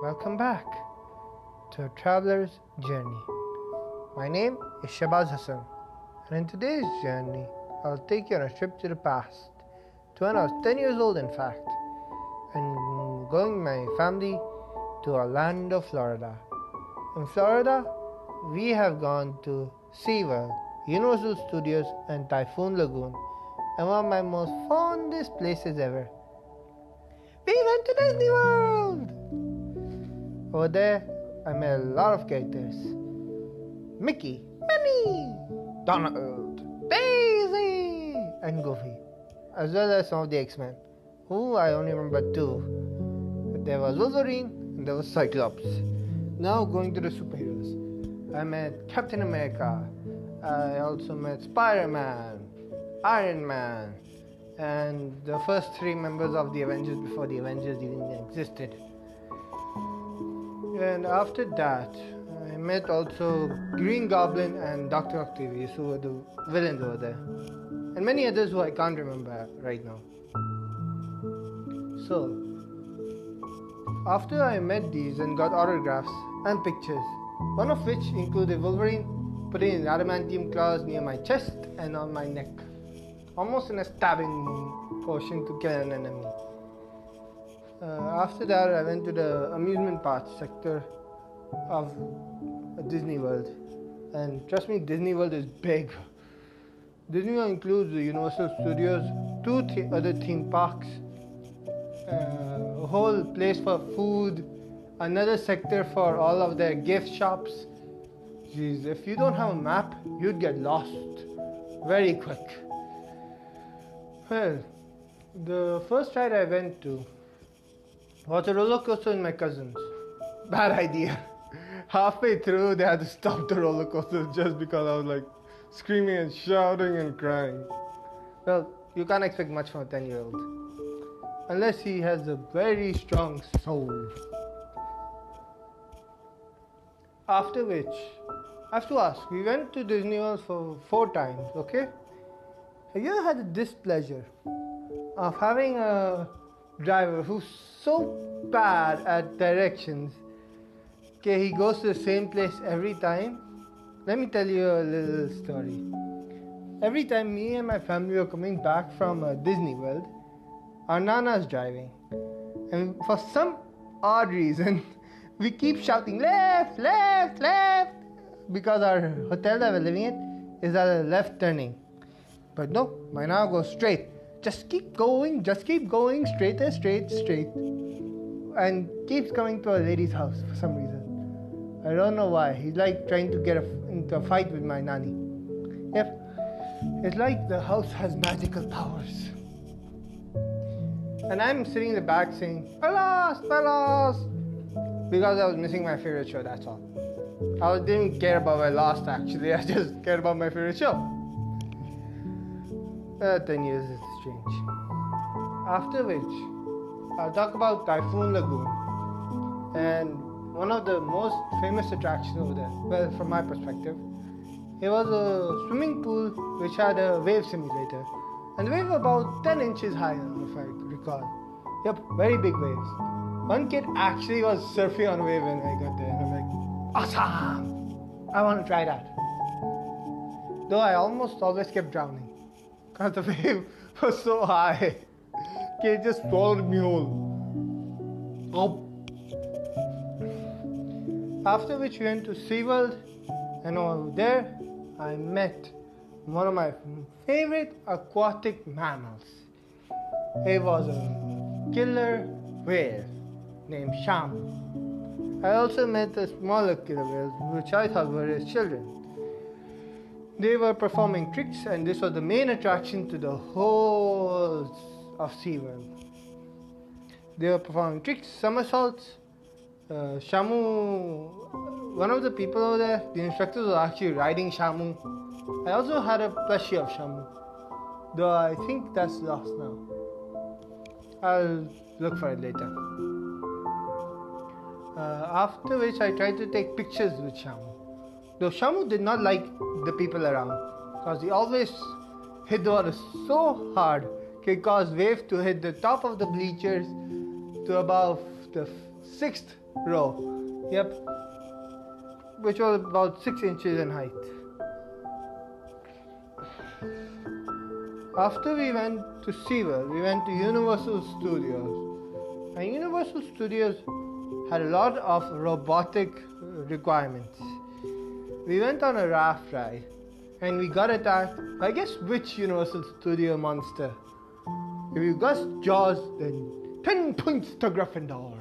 welcome back to a traveler's journey. My name is Shabaz Hassan, and in today's journey, I'll take you on a trip to the past, to when I was 10 years old, in fact, and going with my family to Orlando, Florida. In Florida, we have gone to SeaWorld, Universal Studios, and Typhoon Lagoon, and one of my most fondest places ever. We went to Disney World! Over there, I met a lot of characters Mickey, Minnie, Donald, Daisy, and Goofy, as well as some of the X Men, who I only remember two. There was Wolverine and there was Cyclops. Now going to the superheroes. I met Captain America. I also met Spider Man, Iron Man, and the first three members of the Avengers before the Avengers even existed. And after that, I met also Green Goblin and Doctor Octavius, who were the villains over there, and many others who I can't remember right now. So, after I met these and got autographs and pictures, one of which included Wolverine putting his adamantium claws near my chest and on my neck, almost in a stabbing motion to kill an enemy. Uh, after that, I went to the amusement park sector of Disney World, and trust me, Disney World is big. Disney World includes the Universal Studios, two th- other theme parks, uh, a whole place for food, another sector for all of their gift shops. Jeez, if you don't have a map, you'd get lost very quick. Well, the first ride I went to was a roller coaster with my cousins. Bad idea. Halfway through, they had to stop the roller coaster just because I was like screaming and shouting and crying. Well, you can't expect much from a 10 year old. Unless he has a very strong soul. After which, I have to ask, we went to Disney World for four times, okay? Have you ever had the displeasure of having a driver who's so bad at directions okay he goes to the same place every time. Let me tell you a little story. Every time me and my family were coming back from uh, disney world our nana's driving. And for some odd reason we keep shouting left left left because our hotel that we're living in is at a left turning. But no my nana goes straight just keep going, just keep going, straight and straight, straight. And keeps coming to a lady's house for some reason. I don't know why. He's like trying to get a, into a fight with my nanny. Yep. It's like the house has magical powers. And I'm sitting in the back saying, I lost. Because I was missing my favorite show, that's all. I didn't care about my lost actually, I just cared about my favorite show. Uh, 10 years strange. After which, I'll talk about Typhoon Lagoon and one of the most famous attractions over there. Well, from my perspective, it was a swimming pool which had a wave simulator, and the wave about 10 inches high, if I recall. Yep, very big waves. One kid actually was surfing on a wave when I got there, and I'm like, awesome! I want to try that. Though I almost always kept drowning because the wave was so high. Okay, it just swallowed me whole. Oh. After which we went to SeaWorld, and over there I met one of my favorite aquatic mammals. It was a killer whale named Shamu. I also met the smaller killer whales, which I thought were his children. They were performing tricks, and this was the main attraction to the whole of SeaWorld. They were performing tricks, somersaults. Uh, Shamu, one of the people over there, the instructors was actually riding Shamu. I also had a plushie of Shamu, though I think that's lost now. I'll look for it later. Uh, after which, I tried to take pictures with Shamu. Though Shamu did not like the people around because he always hit the water so hard it caused waves to hit the top of the bleachers to above the sixth row. Yep, which was about six inches in height. After we went to SeaWorld, we went to Universal Studios. And Universal Studios had a lot of robotic requirements. We went on a raft ride and we got attacked by guess which Universal Studio monster. If you guess Jaws, then 10 points to Gryffindor.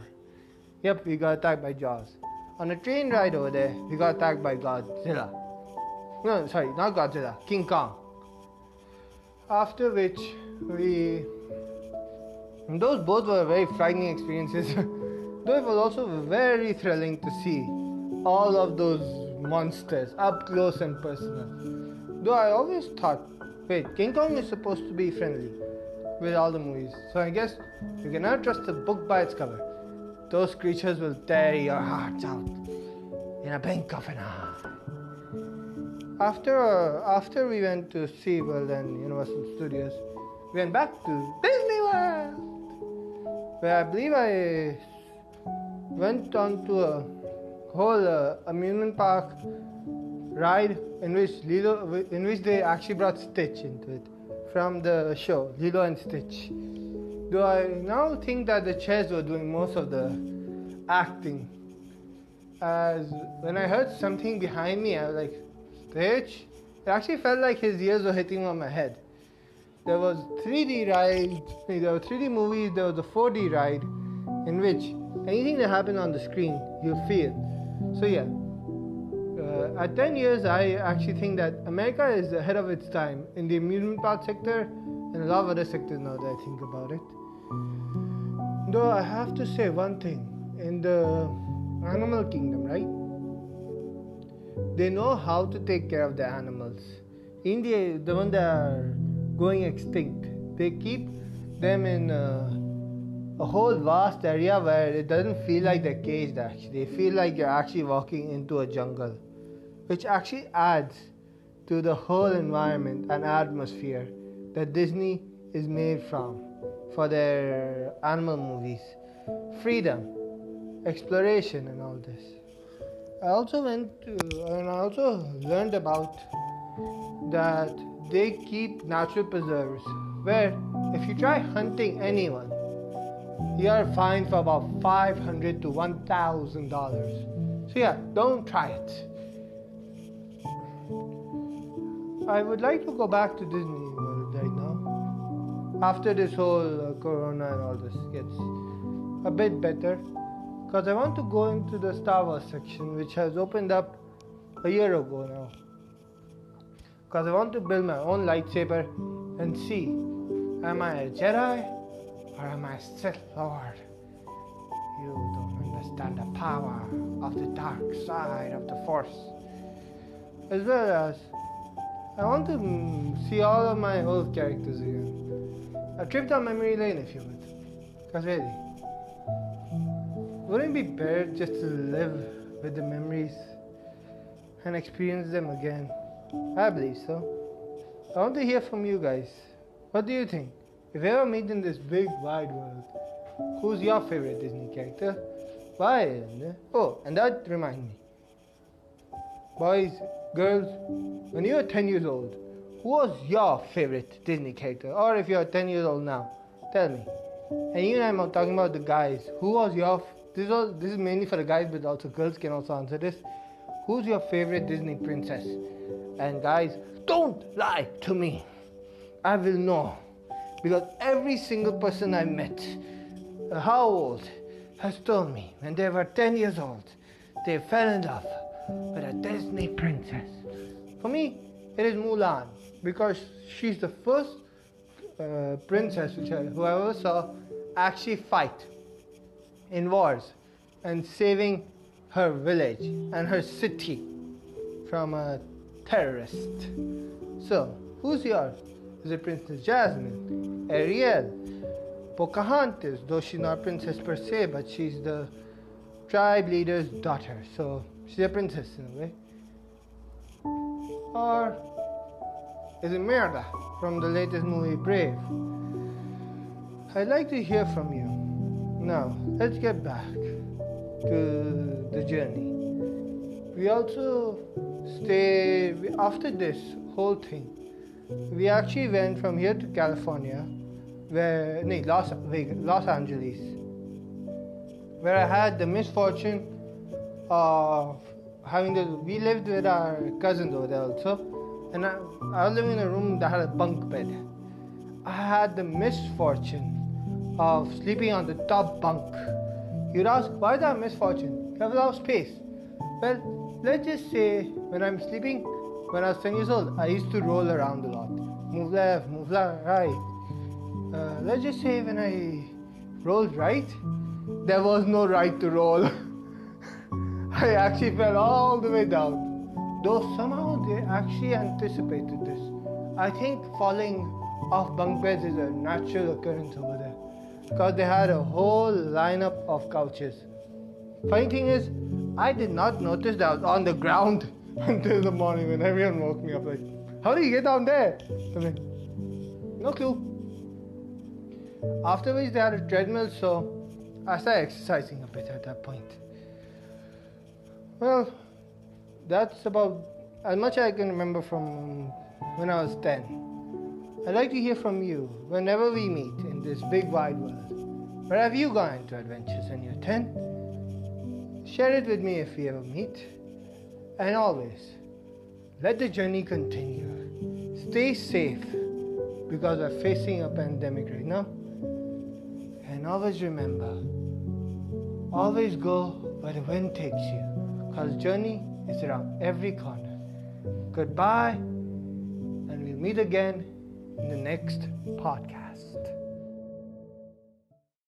Yep, we got attacked by Jaws. On a train ride over there, we got attacked by Godzilla. No, sorry, not Godzilla, King Kong. After which, we. Those both were very frightening experiences. Though it was also very thrilling to see all of those monsters up close and personal. Though I always thought, wait, King Kong is supposed to be friendly with all the movies. So I guess you cannot trust a book by its cover. Those creatures will tear your hearts out in a blink of an eye. After uh, after we went to SeaWorld and Universal Studios, we went back to Disney World, where I believe I went on to a whole uh, amusement park ride in which Lilo, in which they actually brought Stitch into it from the show Lilo and Stitch. Do I now think that the chairs were doing most of the acting? As when I heard something behind me, I was like, Stitch? It actually felt like his ears were hitting on my head. There was 3D ride, there were 3D movies, there was a 4D ride in which anything that happened on the screen, you'll feel. So yeah, uh, at 10 years, I actually think that America is ahead of its time in the amusement park sector and a lot of other sectors now that I think about it. Though I have to say one thing in the animal kingdom, right? They know how to take care of the animals. India, the one that are going extinct, they keep them in uh, a whole vast area where it doesn't feel like they're caged actually. They feel like you're actually walking into a jungle, which actually adds to the whole environment and atmosphere that Disney is made from for their animal movies. Freedom, exploration, and all this. I also went to, and I also learned about that they keep natural preserves where if you try hunting anyone, you are fined for about 500 to 1000 dollars. So yeah, don't try it. I would like to go back to Disney World right now. After this whole uh, corona and all this gets a bit better. Because I want to go into the Star Wars section, which has opened up a year ago now. Because I want to build my own lightsaber and see am I a Jedi or am I Sith Lord? You don't understand the power of the dark side of the Force. As well as I want to see all of my old characters again. A trip down memory lane, if you would. Because really, wouldn't it be better just to live with the memories and experience them again? I believe so. I want to hear from you guys. What do you think? If you ever meet in this big wide world, who's your favorite Disney character? Why? Uh, oh, and that reminds me. Boys, girls, when you were 10 years old, who was your favorite Disney character? Or if you're 10 years old now, tell me. And you and I'm talking about the guys. Who was your this is all, this is mainly for the guys, but also girls can also answer this. Who's your favorite Disney princess? And guys, don't lie to me. I will know because every single person I met, uh, how old, has told me when they were 10 years old, they fell in love with a Disney princess. For me, it is Mulan because she's the first uh, princess which I, who I ever saw actually fight in wars and saving her village and her city from a terrorist. So, who's yours? Is it Princess Jasmine, Ariel, Pocahontas, though she's not a princess per se, but she's the tribe leader's daughter, so she's a princess in a way. Or is it Merida from the latest movie Brave? I'd like to hear from you. Now, let's get back to the journey. We also stay after this whole thing, we actually went from here to California, where, no, Los, Angeles, where I had the misfortune of having the, we lived with our cousins over there also, and I, I was living in a room that had a bunk bed. I had the misfortune of sleeping on the top bunk. You'd ask, why that misfortune? You have a lot of space. Well, let's just say when I'm sleeping, when I was 10 years old, I used to roll around a lot. Move left, move left, right. Uh, let's just say when I rolled right, there was no right to roll. I actually fell all the way down. Though somehow they actually anticipated this. I think falling off bunk beds is a natural occurrence over there because they had a whole lineup of couches. Funny thing is, I did not notice that I was on the ground until the morning when everyone woke me up like, how do you get down there? I'm like, no clue. Afterwards, they had a treadmill, so I started exercising a bit at that point. Well, that's about as much I can remember from when I was 10. I'd like to hear from you whenever we meet in this big wide world. Where have you gone to adventures when you're 10? Share it with me if we ever meet. And always, let the journey continue. Stay safe because we're facing a pandemic right now. And always remember, always go where the wind takes you because journey is around every corner. Goodbye, and we'll meet again in the next podcast.